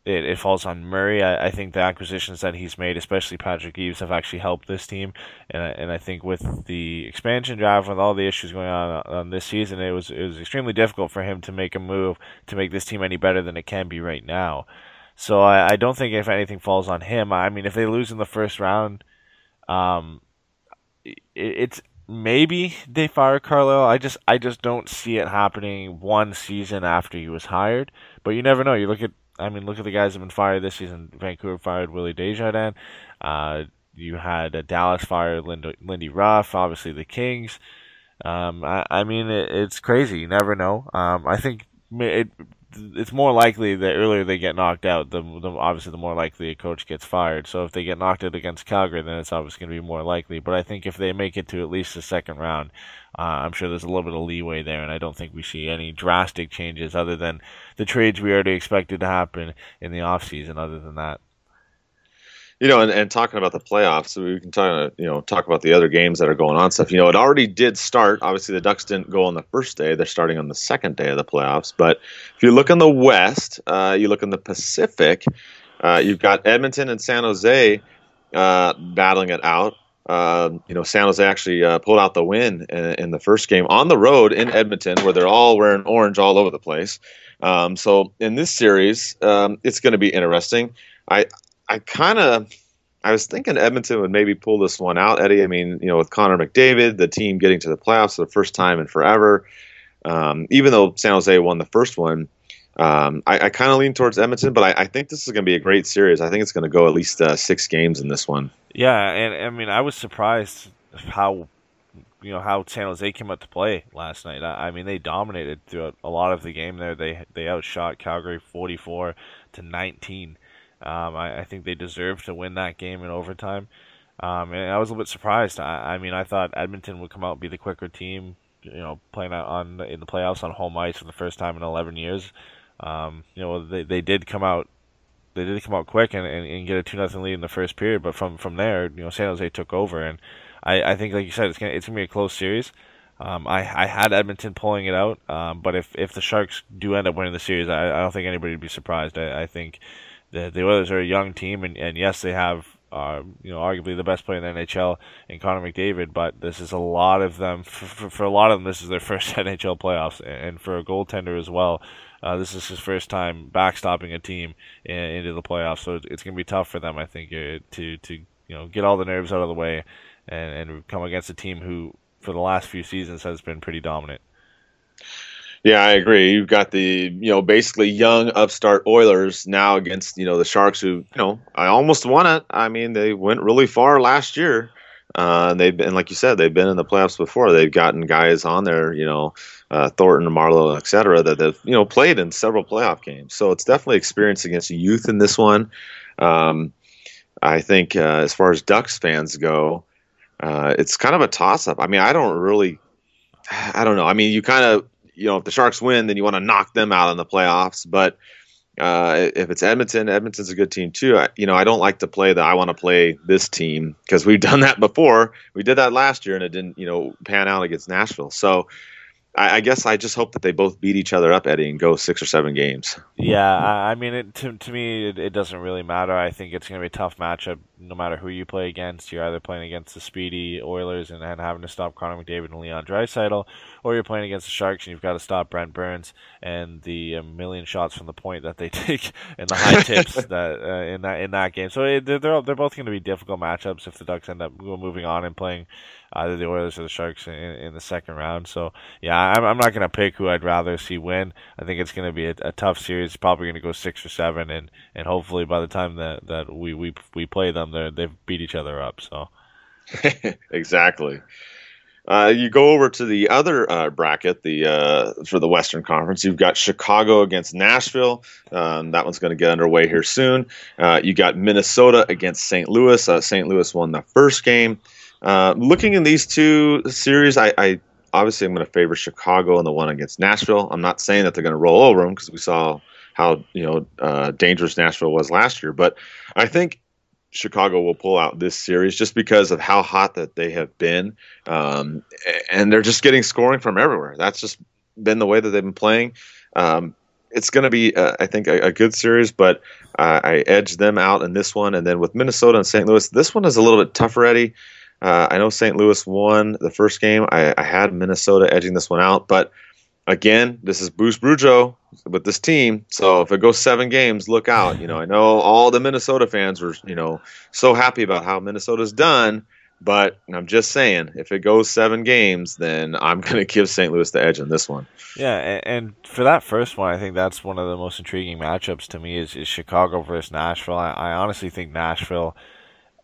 it, it falls on Murray. I, I, think the acquisitions that he's made, especially Patrick Eaves, have actually helped this team. And, and I think with the expansion draft, with all the issues going on on this season, it was it was extremely difficult for him to make a move to make this team any better than it can be right now. So I, I don't think if anything falls on him. I mean, if they lose in the first round, um, it, it's maybe they fire Carlyle. I just I just don't see it happening one season after he was hired. But you never know. You look at I mean, look at the guys that have been fired this season. Vancouver fired Willie Desjardins. Uh, you had uh, Dallas fired Lindy, Lindy Ruff. Obviously, the Kings. Um, I, I mean, it, it's crazy. You never know. Um, I think it, it's more likely that earlier they get knocked out, the, the obviously the more likely a coach gets fired. So if they get knocked out against Calgary, then it's obviously going to be more likely. But I think if they make it to at least the second round, uh, I'm sure there's a little bit of leeway there, and I don't think we see any drastic changes other than the trades we already expected to happen in the offseason. Other than that you know, and, and talking about the playoffs, we can talk, you know, talk about the other games that are going on. Stuff, you know, it already did start. Obviously, the Ducks didn't go on the first day; they're starting on the second day of the playoffs. But if you look in the West, uh, you look in the Pacific, uh, you've got Edmonton and San Jose uh, battling it out. Um, you know, San Jose actually uh, pulled out the win in, in, the first game on the road in Edmonton, where they're all wearing orange all over the place. Um, so in this series, um, it's going to be interesting. I I kind of I was thinking Edmonton would maybe pull this one out, Eddie. I mean, you know, with Connor McDavid, the team getting to the playoffs for the first time in forever. Um, even though San Jose won the first one, um, I, I kind of lean towards Edmonton, but I, I think this is going to be a great series. I think it's going to go at least uh, six games in this one. Yeah, and I mean, I was surprised how you know how San Jose came out to play last night. I, I mean, they dominated throughout a lot of the game there. They they outshot Calgary forty four to nineteen. Um, I, I, think they deserve to win that game in overtime. Um, and I was a little bit surprised. I, I, mean, I thought Edmonton would come out and be the quicker team. You know, playing on in the playoffs on home ice for the first time in 11 years. Um, you know, they they did come out. They did come out quick and, and, and get a two nothing lead in the first period, but from from there, you know, San Jose took over, and I, I think, like you said, it's gonna it's gonna be a close series. Um, I, I had Edmonton pulling it out, um, but if, if the Sharks do end up winning the series, I, I don't think anybody would be surprised. I, I think the the Oilers are a young team, and, and yes, they have uh, you know arguably the best player in the NHL in Connor McDavid, but this is a lot of them. For, for, a lot of them, this is their first NHL playoffs, and for a goaltender as well. Uh, this is his first time backstopping a team in, into the playoffs, so it's going to be tough for them, I think, uh, to to you know get all the nerves out of the way and, and come against a team who, for the last few seasons, has been pretty dominant. Yeah, I agree. You've got the you know basically young upstart Oilers now against you know the Sharks, who you know I almost won it. I mean, they went really far last year. Uh, they've been, like you said, they've been in the playoffs before. They've gotten guys on there, you know, uh, Thornton, Marleau, et cetera, that have you know played in several playoff games. So it's definitely experience against youth in this one. Um, I think uh, as far as Ducks fans go, uh, it's kind of a toss up. I mean, I don't really, I don't know. I mean, you kind of you know, if the Sharks win, then you want to knock them out in the playoffs. But uh, if it's Edmonton, Edmonton's a good team too. I, you know, I don't like to play that. I want to play this team because we've done that before. We did that last year and it didn't, you know, pan out against Nashville. So I, I, guess I just hope that they both beat each other up, Eddie, and go six or seven games. Yeah, I mean, it, to to me, it, it, doesn't really matter. I think it's going to be a tough matchup, no matter who you play against. You're either playing against the speedy Oilers and, and having to stop Connor McDavid and Leon Draisaitl, or you're playing against the Sharks and you've got to stop Brent Burns and the uh, million shots from the point that they take and the high tips that uh, in that in that game. So it, they're they're both going to be difficult matchups if the Ducks end up moving on and playing either the Oilers or the Sharks in, in the second round. So yeah, I'm, I'm not going to pick who I'd rather see win. I think it's going to be a, a, tough series. Probably going to go six or seven, and, and hopefully by the time that, that we, we we play them, they they've beat each other up. So exactly. Uh, you go over to the other uh, bracket, the uh, for the Western Conference. You've got Chicago against Nashville. Um, that one's going to get underway here soon. Uh, you got Minnesota against St. Louis. Uh, St. Louis won the first game. Uh, looking in these two series, I, I obviously I'm going to favor Chicago in the one against Nashville. I'm not saying that they're going to roll over them because we saw how you know uh, dangerous Nashville was last year, but I think Chicago will pull out this series just because of how hot that they have been, um, and they're just getting scoring from everywhere. That's just been the way that they've been playing. Um, it's going to be, uh, I think, a, a, good series, but uh, I edge them out in this one. And then with Minnesota and St. Louis, this one is a little bit tougher, Eddie. Uh, I know St. Louis won the first game. I, I, had Minnesota edging this one out, but again, this is Bruce Boudreau with this team. So if it goes seven games, look out. You know, I know all the Minnesota fans were, you know, so happy about how Minnesota's done, But I'm just saying, if it goes seven games, then I'm going to give St. Louis the edge in this one. Yeah, and, and, for that first one, I think that's one of the most intriguing matchups to me is, is Chicago versus Nashville. I, I honestly think Nashville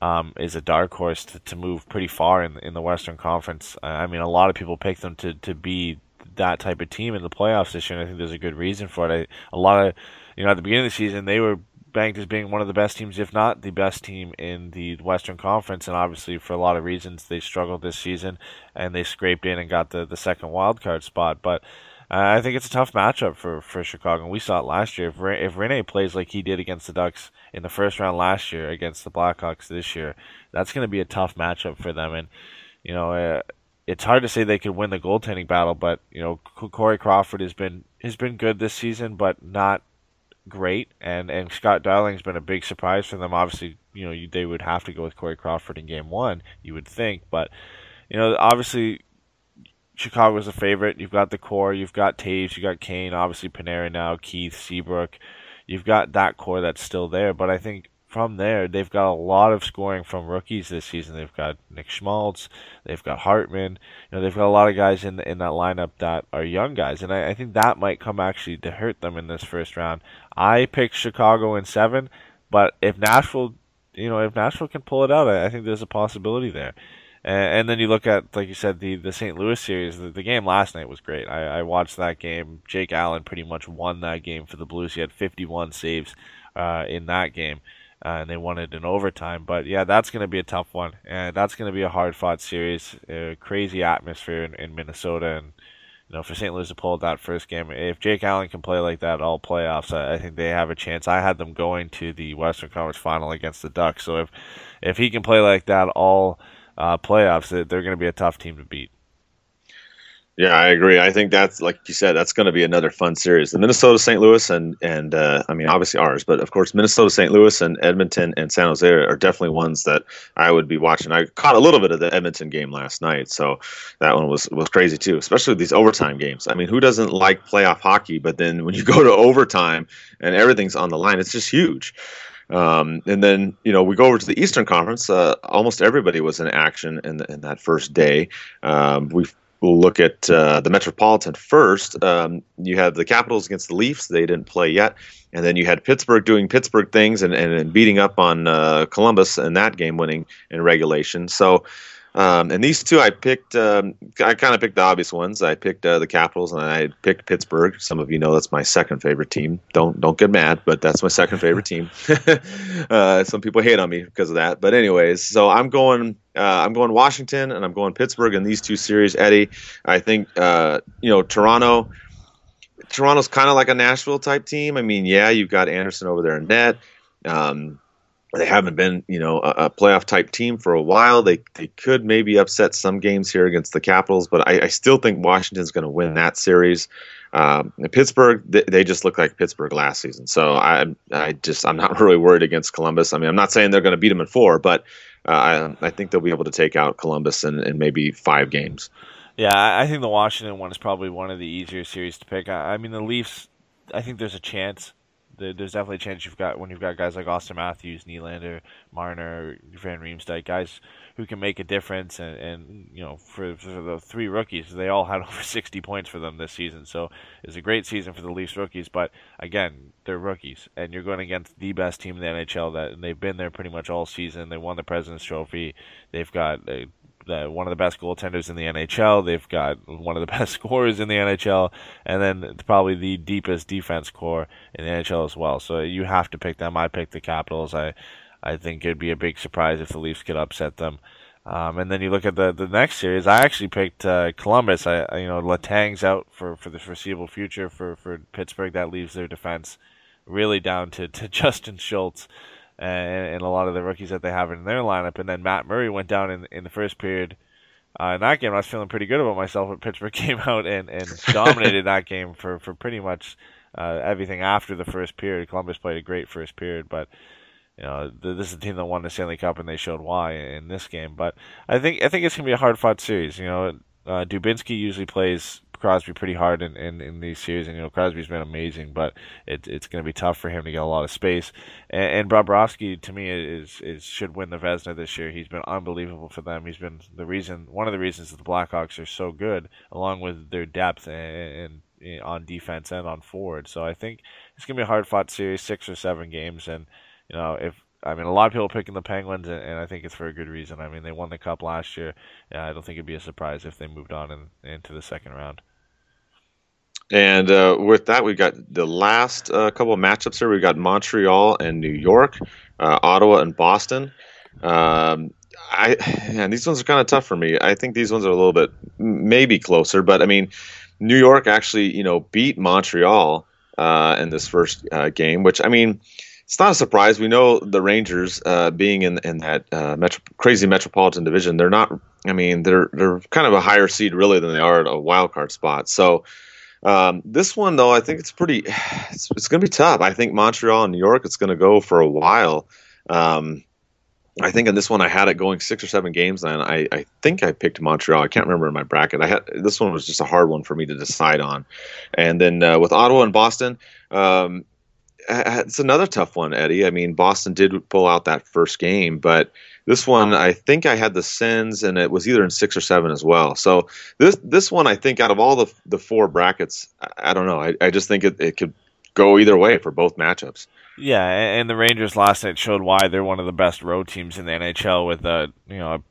um, is a dark horse to, to move pretty far in in the Western Conference. I mean, a lot of people pick them to, to be that type of team in the playoffs this year, and I think there's a good reason for it. I, a lot of, you know, at the beginning of the season, they were banked as being one of the best teams, if not the best team in the Western Conference. And obviously, for a lot of reasons, they struggled this season and they scraped in and got the, the second wild card spot. But I think it's a tough matchup for, for Chicago. And we saw it last year. If, if Rinne plays like he did against the Ducks in the first round last year against the Blackhawks this year, that's going to be a tough matchup for them. And, you know, uh, it's hard to say they could win the goaltending battle, but you know Corey Crawford has been has been good this season, but not great, and and Scott Darling's been a big surprise for them. Obviously, you know you, they would have to go with Corey Crawford in Game One, you would think, but you know obviously Chicago's a favorite. You've got the core, you've got Toews. you got Kane, obviously Panarin now, Keith, Seabrook. You've got that core that's still there, but I think from there, they've got a lot of scoring from rookies this season. They've got Nick Schmaltz, they've got Hartman. You know, they've got a lot of guys in in that lineup that are young guys, and I, I think that might come actually to hurt them in this first round. I picked Chicago in seven, but if Nashville, you know, if Nashville can pull it out, I, I think there's a possibility there. And, and, then you look at, like you said, the, the St. Louis series. The, the game last night was great. I, I watched that game. Jake Allen pretty much won that game for the Blues. He had 51 saves uh, in that game uh, and they won it in overtime. But yeah, that's going to be a tough one, and that's going to be a hard fought series. Crazy atmosphere in, in Minnesota, and you know for St. Louis to pull that first game, if Jake Allen can play like that all playoffs, I, I think they have a chance. I had them going to the Western Conference Final against the Ducks, so if if he can play like that all uh, playoffs, they're going to be a tough team to beat. Yeah, I agree. I think that's like you said, that's going to be another fun series. The Minnesota St. Louis and and uh, I mean obviously ours, but of course Minnesota St. Louis and Edmonton and San Jose are definitely ones that I would be watching. I caught a little bit of the Edmonton game last night, so that one was was crazy too. Especially these overtime games. I mean, who doesn't like playoff hockey? But then when you go to overtime and everything's on the line, it's just huge. Um, and then you know we go over to the Eastern Conference. Uh, almost everybody was in action in, the, in that first day. Um, we've We'll look at uh, the Metropolitan first. Um, you have the Capitals against the Leafs. They didn't play yet. And then you had Pittsburgh doing Pittsburgh things and, and, and beating up on uh, Columbus in that game, winning in regulation. So um, and these two, I picked. Um, I kind of picked the obvious ones. I picked uh, the Capitals, and I picked Pittsburgh. Some of you know that's my second favorite team. Don't don't get mad, but that's my second favorite team. uh, some people hate on me because of that, but anyways, so I'm going. Uh, I'm going Washington, and I'm going Pittsburgh in these two series. Eddie, I think uh, you know Toronto. Toronto's kind of like a Nashville type team. I mean, yeah, you've got Anderson over there in net. Um, they haven't been, you know, a, a, playoff type team for a while. They they could maybe upset some games here against the Capitals, but I, I still think Washington's going to win that series. Um, Pittsburgh, they, they, just look like Pittsburgh last season, so I I just I'm not really worried against Columbus. I mean, I'm not saying they're going to beat them in four, but uh, I I think they'll be able to take out Columbus in, in maybe five games. Yeah, I think the Washington one is probably one of the easier series to pick. I, I mean, the Leafs. I think there's a chance there's definitely a chance you've got when you've got guys like Auston Matthews, Nylander, Marner, Van Riemsdyk, guys who can make a difference. And, and you know, for, for the three rookies, they all had over 60 points for them this season. So it's a great season for the Leafs rookies. But again, they're rookies, and you're going against the best team in the NHL. That and they've been there pretty much all season. They won the President's Trophy. They've got the, one of the best goaltenders in the NHL. They've got one of the best scorers in the NHL, and then probably the deepest defense core in the NHL as well. So you have to pick them. I picked the Capitals. I I think it'd be a big surprise if the Leafs could upset them. Um, and then you look at the the next series. I actually picked uh, Columbus. I you know Letang's out for, for the foreseeable future for, for Pittsburgh. That leaves their defense really down to, to Justin Schultz and, and, a lot of the rookies that they have in their lineup. And then Matt Murray went down in, in the first period. Uh, in that game, I was feeling pretty good about myself, but Pittsburgh came out and, and dominated that game for, for pretty much uh, everything after the first period. Columbus played a great first period, but you know this is the team that won the Stanley Cup, and they showed why in this game. But I think I think it's gonna be a hard fought series. You know, uh, Dubinsky usually plays Crosby pretty hard in, in, in these series, and you know Crosby's been amazing, but it, it's going to be tough for him to get a lot of space. And, and Bobrovsky, to me, is is should win the Vezina this year. He's been unbelievable for them. He's been the reason, one of the reasons that the Blackhawks are so good, along with their depth and, and on defense and on forward. So I think it's going to be a hard fought series, six or seven games, and you know if I mean, a lot of people picking the Penguins, and, and, I think it's for a good reason. I mean, they won the cup last year. I don't think it'd be a surprise if they moved on in, into the second round. And uh, with that, we've got the last uh, couple of matchups here. We've got Montreal and New York, uh, Ottawa and Boston. Um, I and these ones are kind of tough for me. I think these ones are a little bit maybe closer, but I mean, New York actually, you know, beat Montreal uh, in this first uh, game, which I mean it's not a surprise. We know the Rangers, uh, being in in that uh, metro, crazy Metropolitan Division, they're not. I mean, they're they're kind of a higher seed really than they are at a wild card spot. So um, this one though, I think it's pretty. It's, it's going to be tough. I think Montreal and New York, it's going to go for a while. Um, I think in this one I had it going six or seven games, and I, I think I picked Montreal. I can't remember in my bracket. I had this one was just a hard one for me to decide on, and then uh, with Ottawa and Boston, um, Uh, it's another tough one, Eddie. I mean, Boston did pull out that first game, but this one, I think I had the Sens, and it was either in six or seven as well. So this this one, I think, out of all the the four brackets, I, I don't know. I, I just think it, it could go either way for both matchups. Yeah, and the Rangers last night showed why they're one of the best road teams in the NHL with a you know a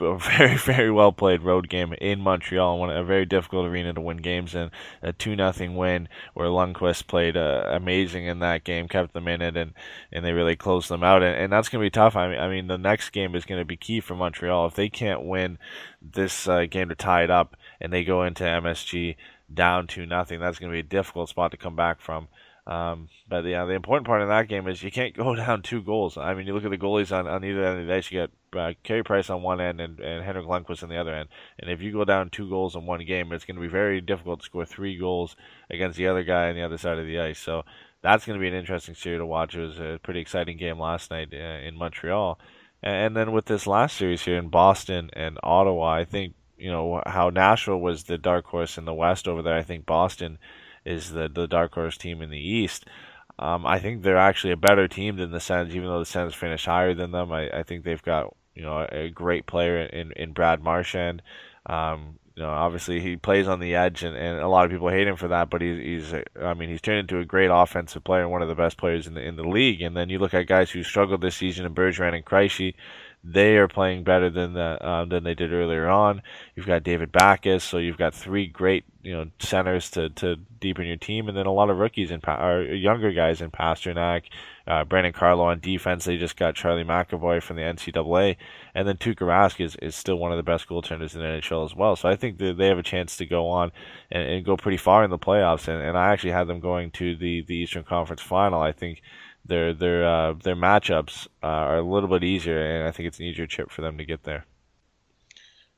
a very very well played road game in Montreal, one a very difficult arena to win games in. A two nothing win where Lundqvist played uh, amazing in that game, kept them in it, and and they really closed them out. And, and that's going to be tough. I mean, I mean the next game is going to be key for Montreal if they can't win this uh, game to tie it up, and they go into MSG down two nothing. That's going to be a difficult spot to come back from. Um, but yeah, the important part in that game is you can't go down two goals. I mean, you look at the goalies on, on either end of the ice. You got uh, Carey Price on one end and, and Henrik Lundqvist on the other end. And if you go down two goals in one game, it's going to be very difficult to score three goals against the other guy on the other side of the ice. So that's going to be an interesting series to watch. It was a pretty exciting game last night uh, in Montreal. And then with this last series here in Boston and Ottawa, I think you know how Nashville was the dark horse in the West over there. I think Boston is the the dark horse team in the East. Um, I think they're actually a better team than the Sens, even though the Sens finished higher than them. I, I think they've got you know a great player in in Brad Marchand. Um, you know, obviously he plays on the edge, and, and a lot of people hate him for that. But he's, he's, I mean, he's turned into a great offensive player one of the best players in the in the league. And then you look at guys who struggled this season in Bergeron and Krejci they are playing better than the, uh, than they did earlier on. You've got David Backes, so you've got three great you know centers to, to deepen your team, and then a lot of rookies and or younger guys in Pastrnak, uh, Brandon Carlo on defense. They just got Charlie McAvoy from the NCAA, and then Tuukka Rask is, is still one of the best goaltenders in the NHL as well. So I think that they have a chance to go on and, and go pretty far in the playoffs, and, and I actually had them going to the, the Eastern Conference Final. I think their their uh, their matchups uh, are a little bit easier, and I think it's an easier chip for them to get there.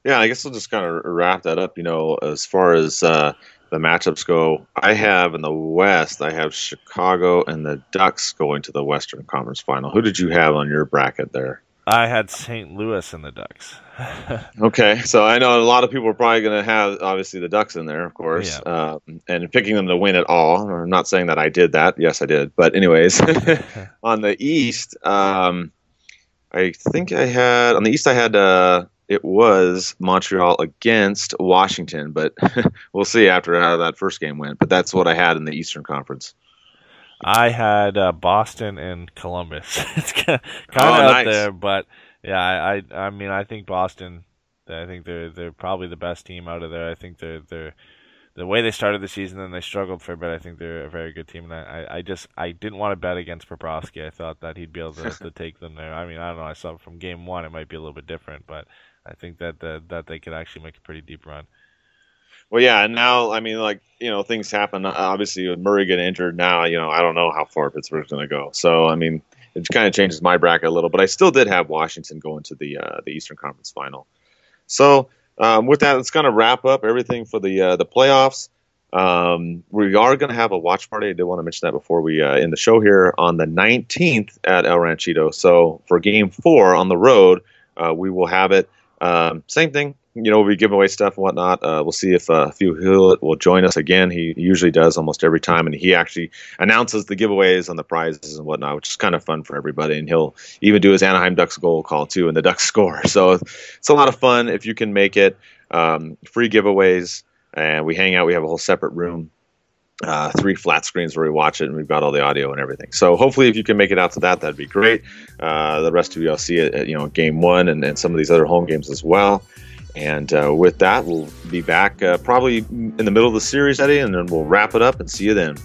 Yeah, I guess I'll just kind of wrap that up. You know, as far as uh, the matchups go, I have in the West, I have Chicago and the Ducks going to the Western Conference Final. Who did you have on your bracket there? I had St. Louis and the Ducks. okay, so I know a lot of people are probably going to have obviously the Ducks in there, of course, yeah. um, and picking them to win at all. I'm not saying that I did that. Yes, I did. But anyways, on the East, um, I think I had on the East I had uh, it was Montreal against Washington, but we'll see after how that first game went. But that's what I had in the Eastern Conference. I had uh, Boston and Columbus. it's kind of, oh, out nice. there, but yeah, I, I, I mean, I think Boston. I think they're they're probably the best team out of there. I think they're they're the way they started the season and they struggled for a bit. I think they're a very good team, and I, I just I didn't want to bet against Bobrovsky. I thought that he'd be able to, to take them there. I mean, I don't know. I saw from game one it might be a little bit different, but I think that that, that they could actually make a pretty deep run. Well, yeah, and now I mean, like you know, things happen. Obviously, with Murray getting injured now, you know, I don't know how far Pittsburgh's going to go. So, I mean, it kind of changes my bracket a little, but I still did have Washington going to the uh, the Eastern Conference Final. So, um, with that, it's going to wrap up everything for the uh, the playoffs. Um, we are going to have a watch party. I did want to mention that before we uh, end the show here on the 19th at El Ranchito. So for Game Four on the road, uh, we will have it. Um, same thing you know, be giving away stuff and whatnot. Uh, we'll see if uh, few Hill will join us again. He usually does almost every time, and he actually announces the giveaways and the prizes and whatnot, which is kind of fun for everybody. And he'll even do his Anaheim Ducks goal call too, and the Ducks score. So it's a lot of fun if you can make it. Um, free giveaways, and we hang out. We have a whole separate room uh, three flat screens where we watch it and we've got all the audio and everything. So hopefully, if you can make it out to that, that'd be great. Uh, the rest of you, I'll see it at you know game one and, and some of these other home games as well. And uh, with that, we'll be back uh, probably in the middle of the series, Eddie, and then we'll wrap it up and see you then.